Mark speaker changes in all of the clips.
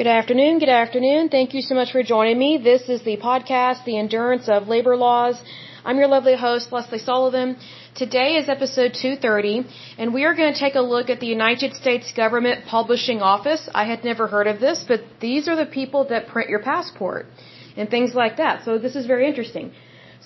Speaker 1: Good afternoon. Good afternoon. Thank you so much for joining me. This is the podcast, The Endurance of Labor Laws. I'm your lovely host, Leslie Sullivan. Today is episode 230, and we are going to take a look at the United States Government Publishing Office. I had never heard of this, but these are the people that print your passport and things like that. So this is very interesting.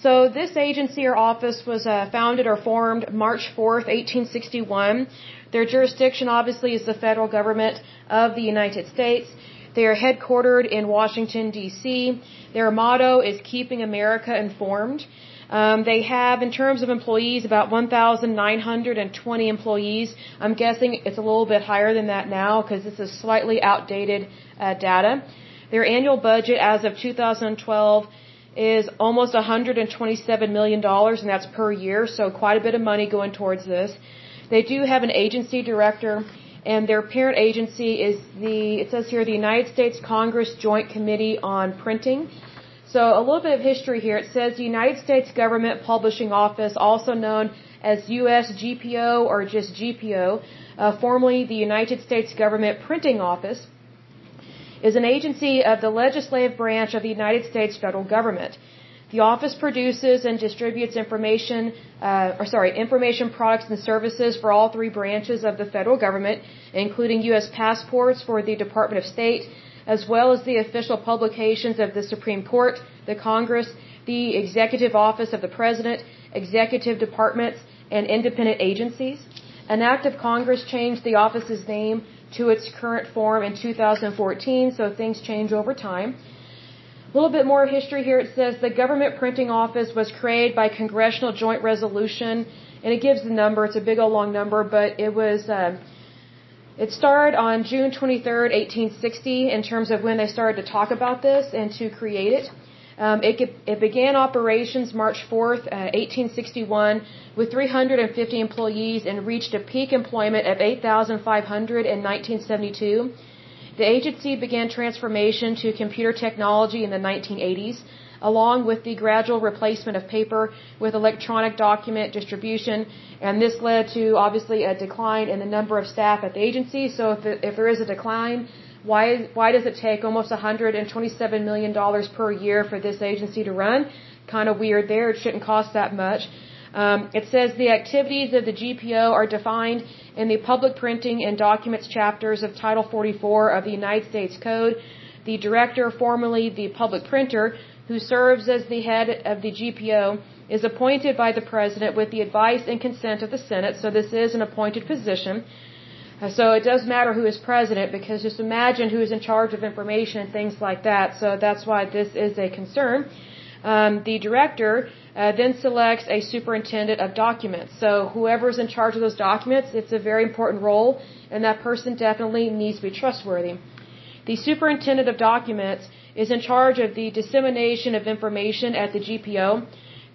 Speaker 1: So this agency or office was uh, founded or formed March 4th, 1861. Their jurisdiction obviously is the federal government of the United States. They are headquartered in Washington, D.C. Their motto is keeping America informed. Um, they have, in terms of employees, about 1,920 employees. I'm guessing it's a little bit higher than that now because this is slightly outdated uh, data. Their annual budget as of 2012 is almost 127 million dollars, and that's per year. So quite a bit of money going towards this. They do have an agency director, and their parent agency is the. It says here the United States Congress Joint Committee on Printing. So a little bit of history here. It says the United States Government Publishing Office, also known as USGPO or just GPO, uh, formerly the United States Government Printing Office, is an agency of the legislative branch of the United States federal government. The office produces and distributes information, uh, or sorry, information products and services for all three branches of the federal government, including U.S. passports for the Department of State, as well as the official publications of the Supreme Court, the Congress, the Executive Office of the President, executive departments, and independent agencies. An act of Congress changed the office's name to its current form in 2014, so things change over time. A little bit more history here. It says the government printing office was created by congressional joint resolution, and it gives the number. It's a big old long number, but it was uh, it started on June 23rd, 1860, in terms of when they started to talk about this and to create it. Um, it, it, began operations March 4th, uh, 1861, with 350 employees and reached a peak employment of 8,500 in 1972. The agency began transformation to computer technology in the 1980s along with the gradual replacement of paper with electronic document distribution. And this led to obviously a decline in the number of staff at the agency. So if, it, if there is a decline, why, why does it take almost $127 million per year for this agency to run? Kind of weird there. It shouldn't cost that much. Um, it says the activities of the GPO are defined in the public printing and documents chapters of Title 44 of the United States Code. The director, formerly the public printer, who serves as the head of the GPO, is appointed by the President with the advice and consent of the Senate, so this is an appointed position. Uh, so it does matter who is president because just imagine who is in charge of information and things like that. So that's why this is a concern. Um, the director uh, then selects a superintendent of documents. So whoever is in charge of those documents, it's a very important role, and that person definitely needs to be trustworthy. The superintendent of documents is in charge of the dissemination of information at the GPO.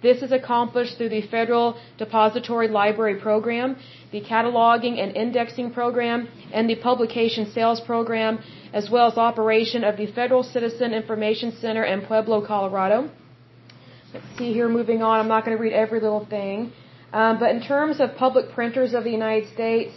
Speaker 1: This is accomplished through the Federal Depository Library Program, the Cataloging and Indexing Program, and the Publication Sales Program, as well as operation of the Federal Citizen Information Center in Pueblo, Colorado. Let's see here, moving on. I'm not going to read every little thing. Um, but in terms of public printers of the United States,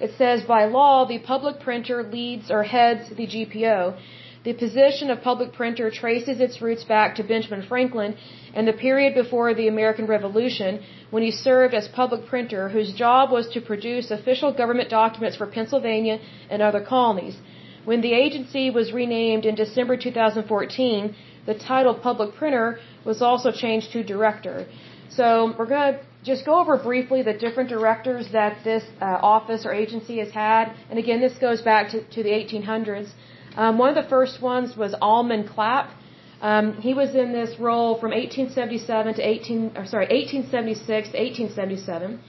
Speaker 1: it says by law, the public printer leads or heads the GPO. The position of public printer traces its roots back to Benjamin Franklin and the period before the American Revolution when he served as public printer whose job was to produce official government documents for Pennsylvania and other colonies. When the agency was renamed in December 2014, the title public printer was also changed to director. So we're going to just go over briefly the different directors that this uh, office or agency has had. And again, this goes back to, to the 1800s. Um, one of the first ones was Almon Clapp. Um, he was in this role from 1877 to 18, or sorry, 1876 to 1877.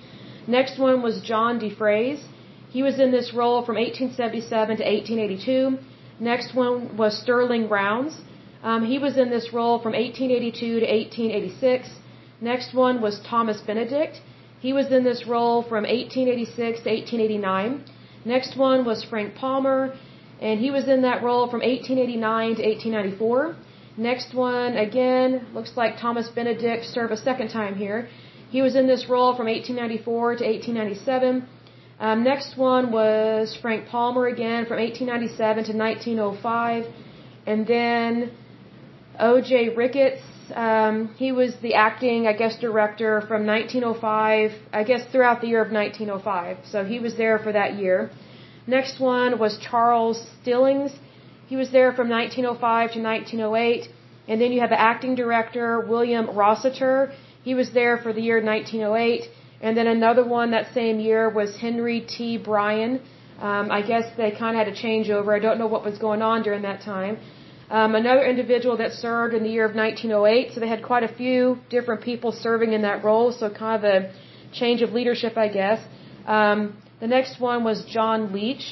Speaker 1: Next one was John Defrees. He was in this role from 1877 to 1882. Next one was Sterling Rounds. Um, he was in this role from 1882 to 1886. Next one was Thomas Benedict. He was in this role from 1886 to 1889. Next one was Frank Palmer and he was in that role from 1889 to 1894. Next one, again, looks like Thomas Benedict served a second time here. He was in this role from 1894 to 1897. Um, next one was Frank Palmer again from 1897 to 1905. And then O.J. Ricketts, um, he was the acting, I guess, director from 1905, I guess throughout the year of 1905. So he was there for that year. Next one was Charles Stillings. He was there from 1905 to 1908. And then you have the acting director, William Rossiter. He was there for the year 1908. And then another one that same year was Henry T. Bryan. Um, I guess they kind of had a changeover. I don't know what was going on during that time. Um, another individual that served in the year of 1908. So they had quite a few different people serving in that role. So kind of a change of leadership, I guess. Um, the next one was John Leech.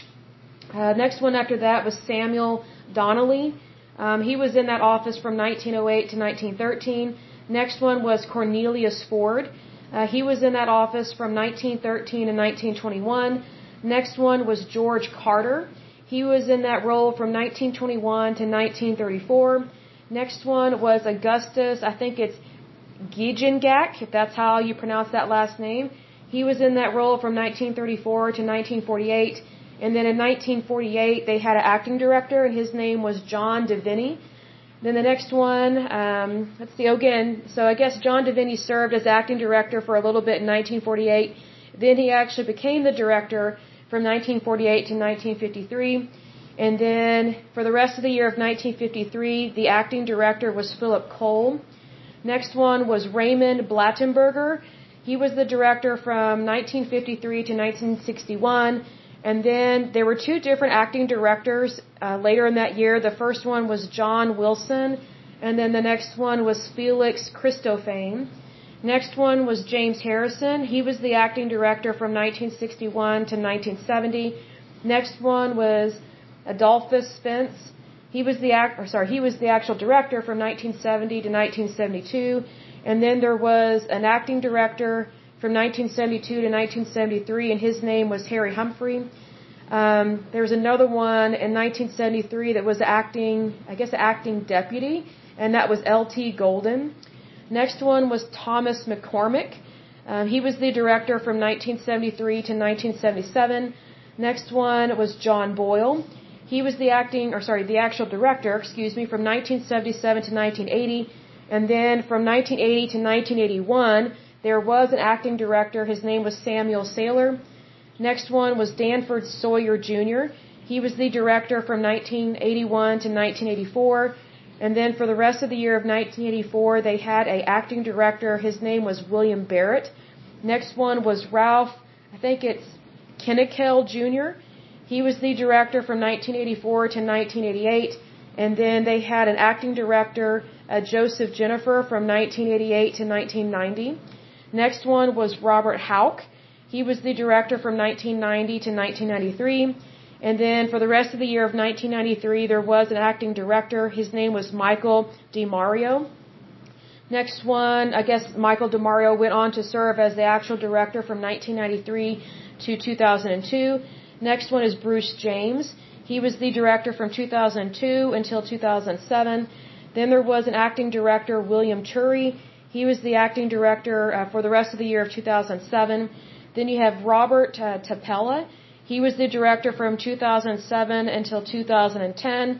Speaker 1: Uh, next one after that was Samuel Donnelly. Um, he was in that office from 1908 to 1913. Next one was Cornelius Ford. Uh, he was in that office from 1913 to 1921. Next one was George Carter. He was in that role from 1921 to 1934. Next one was Augustus, I think it's Giegengack, if that's how you pronounce that last name. He was in that role from 1934 to 1948. And then in 1948, they had an acting director, and his name was John Deviny. Then the next one, um, let's see, again, so I guess John Deviny served as acting director for a little bit in 1948. Then he actually became the director from 1948 to 1953. And then for the rest of the year of 1953, the acting director was Philip Cole. Next one was Raymond Blattenberger. He was the director from 1953 to 1961. And then there were two different acting directors uh, later in that year. The first one was John Wilson, and then the next one was Felix Cristofane. Next one was James Harrison. He was the acting director from 1961 to 1970. Next one was Adolphus Spence. He was the act, or sorry, he was the actual director from 1970 to 1972. And then there was an acting director from 1972 to 1973, and his name was Harry Humphrey. Um, there was another one in 1973 that was acting, I guess, acting deputy, and that was L.T. Golden. Next one was Thomas McCormick. Um, he was the director from 1973 to 1977. Next one was John Boyle. He was the acting, or sorry, the actual director, excuse me, from 1977 to 1980. And then from 1980 to 1981, there was an acting director. His name was Samuel Saylor. Next one was Danford Sawyer Jr. He was the director from 1981 to 1984. And then for the rest of the year of 1984, they had a acting director. His name was William Barrett. Next one was Ralph, I think it's Kennickell Jr. He was the director from 1984 to 1988. And then they had an acting director, uh, Joseph Jenifer, from 1988 to 1990. Next one was Robert Houk. He was the director from 1990 to 1993. And then for the rest of the year of 1993, there was an acting director. His name was Michael DiMario. Next one, I guess Michael DiMario went on to serve as the actual director from 1993 to 2002. Next one is Bruce James. He was the director from 2002 until 2007. Then there was an acting director, William Turri. He was the acting director uh, for the rest of the year of 2007. Then you have Robert uh, Tapella. He was the director from 2007 until 2010.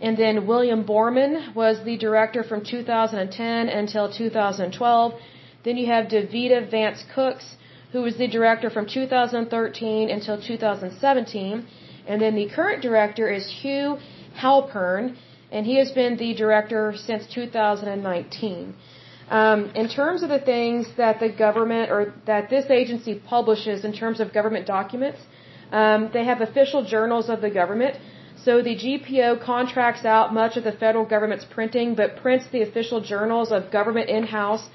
Speaker 1: And then William Boarman was the director from 2010 until 2012. Then you have Davita Vance Cooks, who was the director from 2013 until 2017. And then the current director is Hugh Halpern, and he has been the director since 2019. Um, in terms of the things that the government or that this agency publishes in terms of government documents, um, they have official journals of the government. So the GPO contracts out much of the federal government's printing, but prints the official journals of government in-house,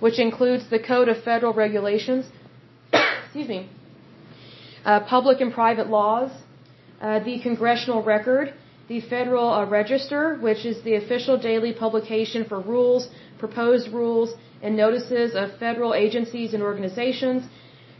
Speaker 1: which includes the Code of Federal Regulations, excuse me, uh, public and private laws, uh, the Congressional Record, the Federal uh, Register, which is the official daily publication for rules, proposed rules, and notices of federal agencies and organizations.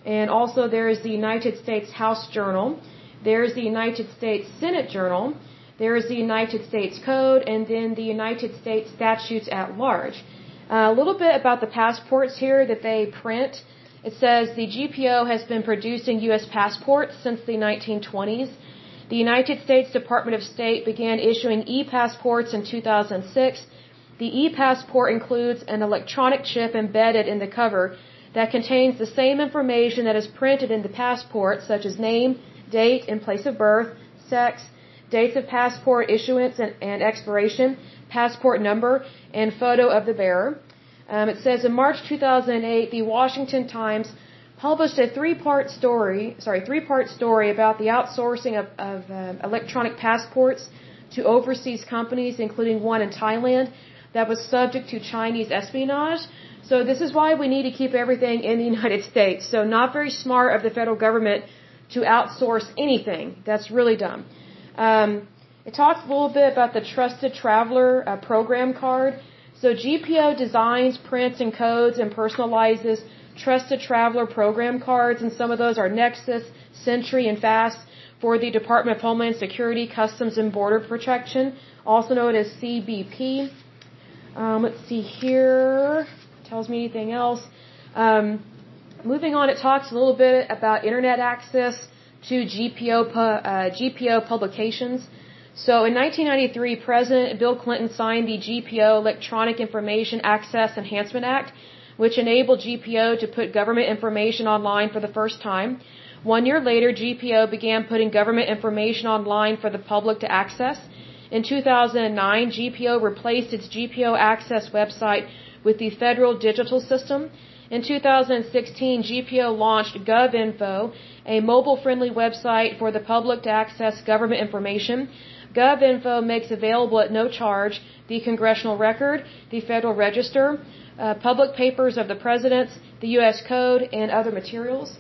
Speaker 1: And also there is the United States House Journal. There is the United States Senate Journal. There is the United States Code, and then the United States Statutes at Large. Uh, a little bit about the passports here that they print It says the GPO has been producing U.S. passports since the 1920s. The United States Department of State began issuing e-passports in 2006. The e-passport includes an electronic chip embedded in the cover that contains the same information that is printed in the passport, such as name, date and place of birth, sex, dates of passport issuance and, and expiration, passport number, and photo of the bearer. Um, it says in March 2008, the Washington Times published a three-part story, sorry, three-part story about the outsourcing of, of uh, electronic passports to overseas companies, including one in Thailand that was subject to Chinese espionage. So this is why we need to keep everything in the United States. So not very smart of the federal government to outsource anything. That's really dumb. Um, it talks a little bit about the Trusted Traveler uh, program card. So GPO designs, prints, and codes and personalizes Trusted Traveler program cards, and some of those are Nexus, Sentry, and FAST for the Department of Homeland Security, Customs and Border Protection, also known as CBP. Um, let's see here. Tells me anything else. Um, moving on, it talks a little bit about internet access to GPO, uh, GPO publications. So in 1993, President Bill Clinton signed the GPO Electronic Information Access Enhancement Act, which enabled GPO to put government information online for the first time. One year later, GPO began putting government information online for the public to access. In 2009, GPO replaced its GPO Access website with the Federal Digital System. In 2016, GPO launched GovInfo, a mobile-friendly website for the public to access government information. GovInfo makes available at no charge the Congressional Record, the Federal Register, uh, public papers of the presidents, the U.S. Code, and other materials.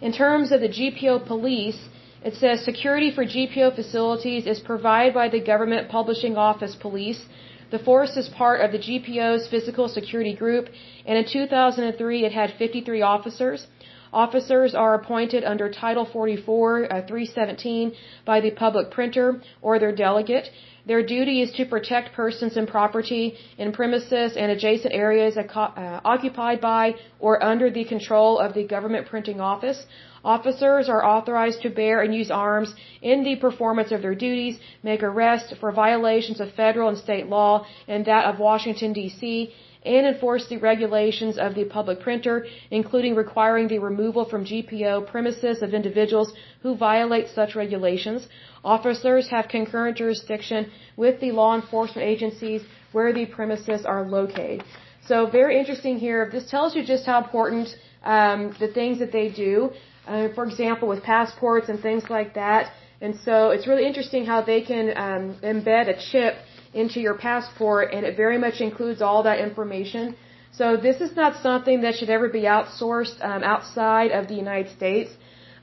Speaker 1: In terms of the GPO police, it says security for GPO facilities is provided by the Government Publishing Office Police. The force is part of the GPO's physical security group, and in 2003 it had 53 officers. Officers are appointed under Title 44, uh, 317 by the public printer or their delegate. Their duty is to protect persons and property in premises and adjacent areas uh, occupied by or under the control of the government printing office. Officers are authorized to bear and use arms in the performance of their duties, make arrests for violations of federal and state law and that of Washington, D.C., and enforce the regulations of the public printer, including requiring the removal from GPO premises of individuals who violate such regulations. Officers have concurrent jurisdiction with the law enforcement agencies where the premises are located. So very interesting here. This tells you just how important um, the things that they do. Uh, for example, with passports and things like that. And so it's really interesting how they can um, embed a chip into your passport and it very much includes all that information. So this is not something that should ever be outsourced um, outside of the United States.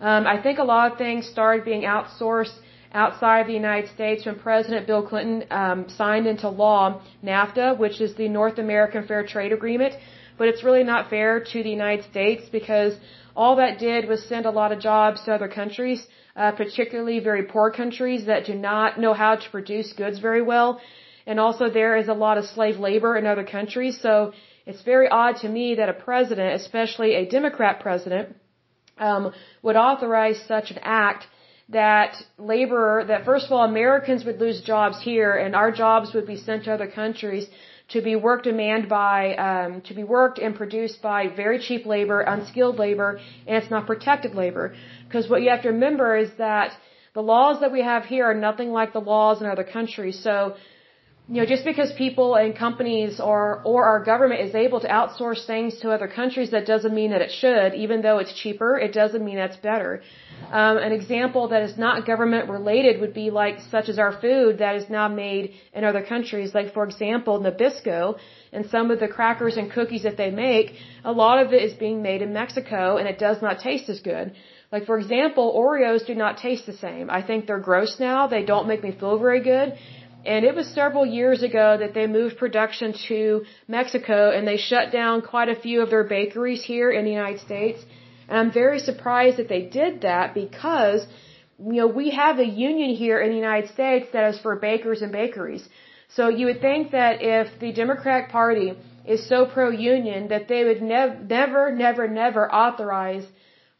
Speaker 1: Um, I think a lot of things started being outsourced outside of the United States when President Bill Clinton um, signed into law NAFTA, which is the North American Fair Trade Agreement. But it's really not fair to the United States because all that did was send a lot of jobs to other countries, uh, particularly very poor countries that do not know how to produce goods very well and also there is a lot of slave labor in other countries. So it's very odd to me that a president, especially a Democrat president, um, would authorize such an act that labor, that first of all, Americans would lose jobs here and our jobs would be sent to other countries to be worked demand by, um, to be worked and produced by very cheap labor, unskilled labor, and it's not protected labor. Because what you have to remember is that the laws that we have here are nothing like the laws in other countries. So you know, just because people and companies or or our government is able to outsource things to other countries, that doesn't mean that it should. Even though it's cheaper, it doesn't mean that's better. Um, an example that is not government related would be like such as our food that is now made in other countries. Like for example, Nabisco and some of the crackers and cookies that they make, a lot of it is being made in Mexico and it does not taste as good. Like for example, Oreos do not taste the same. I think they're gross now. They don't make me feel very good. And it was several years ago that they moved production to Mexico and they shut down quite a few of their bakeries here in the United States. And I'm very surprised that they did that because, you know, we have a union here in the United States that is for bakers and bakeries. So you would think that if the Democratic Party is so pro-union that they would nev- never, never, never authorize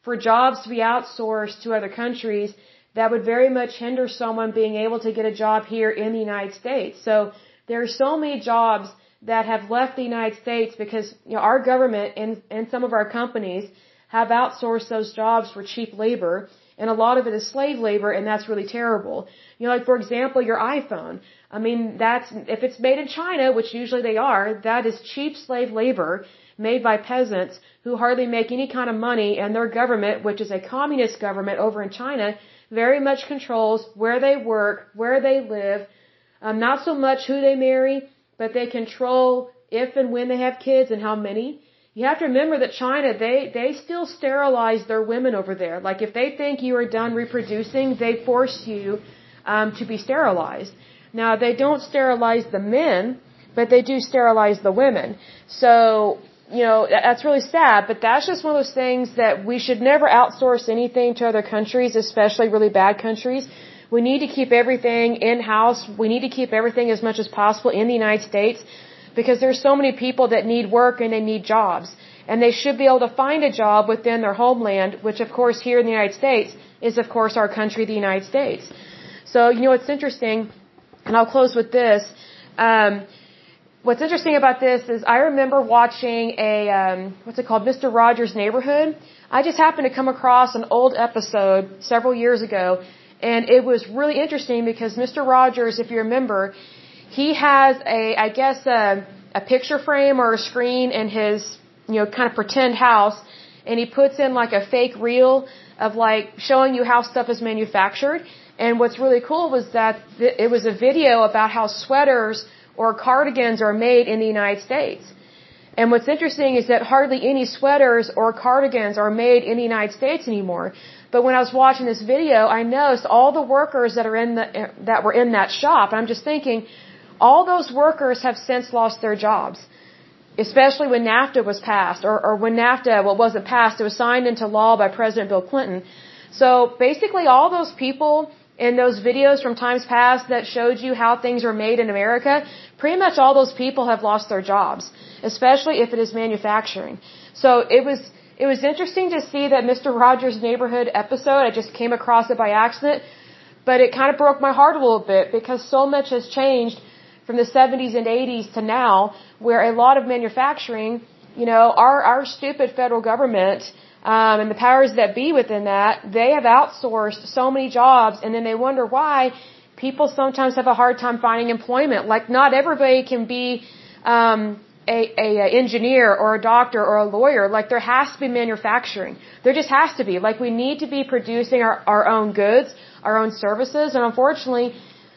Speaker 1: for jobs to be outsourced to other countries that would very much hinder someone being able to get a job here in the United States. So there are so many jobs that have left the United States because you know, our government and, and some of our companies have outsourced those jobs for cheap labor and a lot of it is slave labor and that's really terrible. You know, like for example, your iPhone. I mean, that's, if it's made in China, which usually they are, that is cheap slave labor made by peasants who hardly make any kind of money and their government, which is a communist government over in China, very much controls where they work, where they live, um, not so much who they marry, but they control if and when they have kids and how many. You have to remember that China, they, they still sterilize their women over there. Like if they think you are done reproducing, they force you um, to be sterilized. Now they don't sterilize the men, but they do sterilize the women. So, you know, that's really sad, but that's just one of those things that we should never outsource anything to other countries, especially really bad countries. We need to keep everything in-house. We need to keep everything as much as possible in the United States because there's so many people that need work and they need jobs. And they should be able to find a job within their homeland, which of course here in the United States is of course our country, the United States. So, you know, it's interesting, and I'll close with this. Um, what's interesting about this is I remember watching a, um, what's it called, Mr. Rogers' Neighborhood. I just happened to come across an old episode several years ago, and it was really interesting because Mr. Rogers, if you remember, he has a, I guess, a, a picture frame or a screen in his, you know, kind of pretend house, and he puts in like a fake reel of like showing you how stuff is manufactured. And what's really cool was that th- it was a video about how sweaters or cardigans are made in the United States. And what's interesting is that hardly any sweaters or cardigans are made in the United States anymore. But when I was watching this video, I noticed all the workers that are in the that were in that shop, and I'm just thinking, all those workers have since lost their jobs, especially when NAFTA was passed, or, or when NAFTA, well, wasn't passed, it was signed into law by President Bill Clinton. So basically, all those people in those videos from times past that showed you how things are made in America, pretty much all those people have lost their jobs, especially if it is manufacturing. So it was it was interesting to see that Mr. Rogers' neighborhood episode. I just came across it by accident, but it kind of broke my heart a little bit because so much has changed from the 70s and 80s to now, where a lot of manufacturing, you know, our, our stupid federal government, um, and the powers that be within that, they have outsourced so many jobs and then they wonder why people sometimes have a hard time finding employment. Like not everybody can be, um, a, a, a engineer or a doctor or a lawyer. Like there has to be manufacturing. There just has to be. Like we need to be producing our, our own goods, our own services, and unfortunately,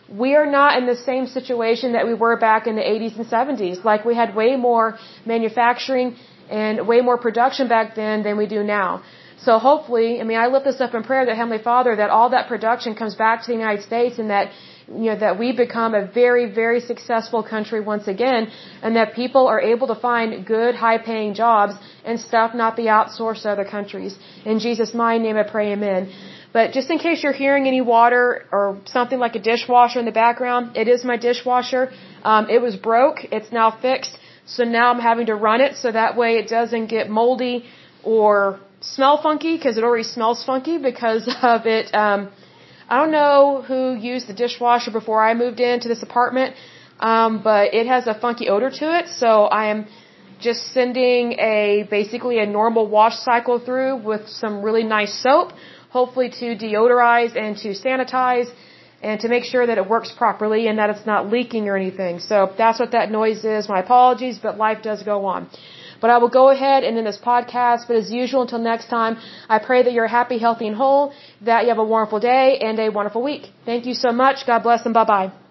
Speaker 1: we are not in the same situation that we were back in the 80s and 70s. Like we had way more manufacturing and way more production back then than we do now. So hopefully, I mean, I lift this up in prayer that Heavenly Father, that all that production comes back to the United States and that, you know, that we become a very, very successful country once again and that people are able to find good, high paying jobs and stuff not be outsourced to other countries. In Jesus' mighty name I pray, amen. But just in case you're hearing any water or something like a dishwasher in the background, it is my dishwasher. Um, it was broke. It's now fixed. So now I'm having to run it so that way it doesn't get moldy or smell funky because it already smells funky because of it. Um, I don't know who used the dishwasher before I moved into this apartment, um, but it has a funky odor to it. So I am just sending a basically a normal wash cycle through with some really nice soap hopefully to deodorize and to sanitize and to make sure that it works properly and that it's not leaking or anything. So that's what that noise is. My apologies, but life does go on. But I will go ahead and end this podcast. But as usual, until next time, I pray that you're happy, healthy, and whole, that you have a wonderful day and a wonderful week. Thank you so much. God bless and bye bye.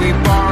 Speaker 2: We borrow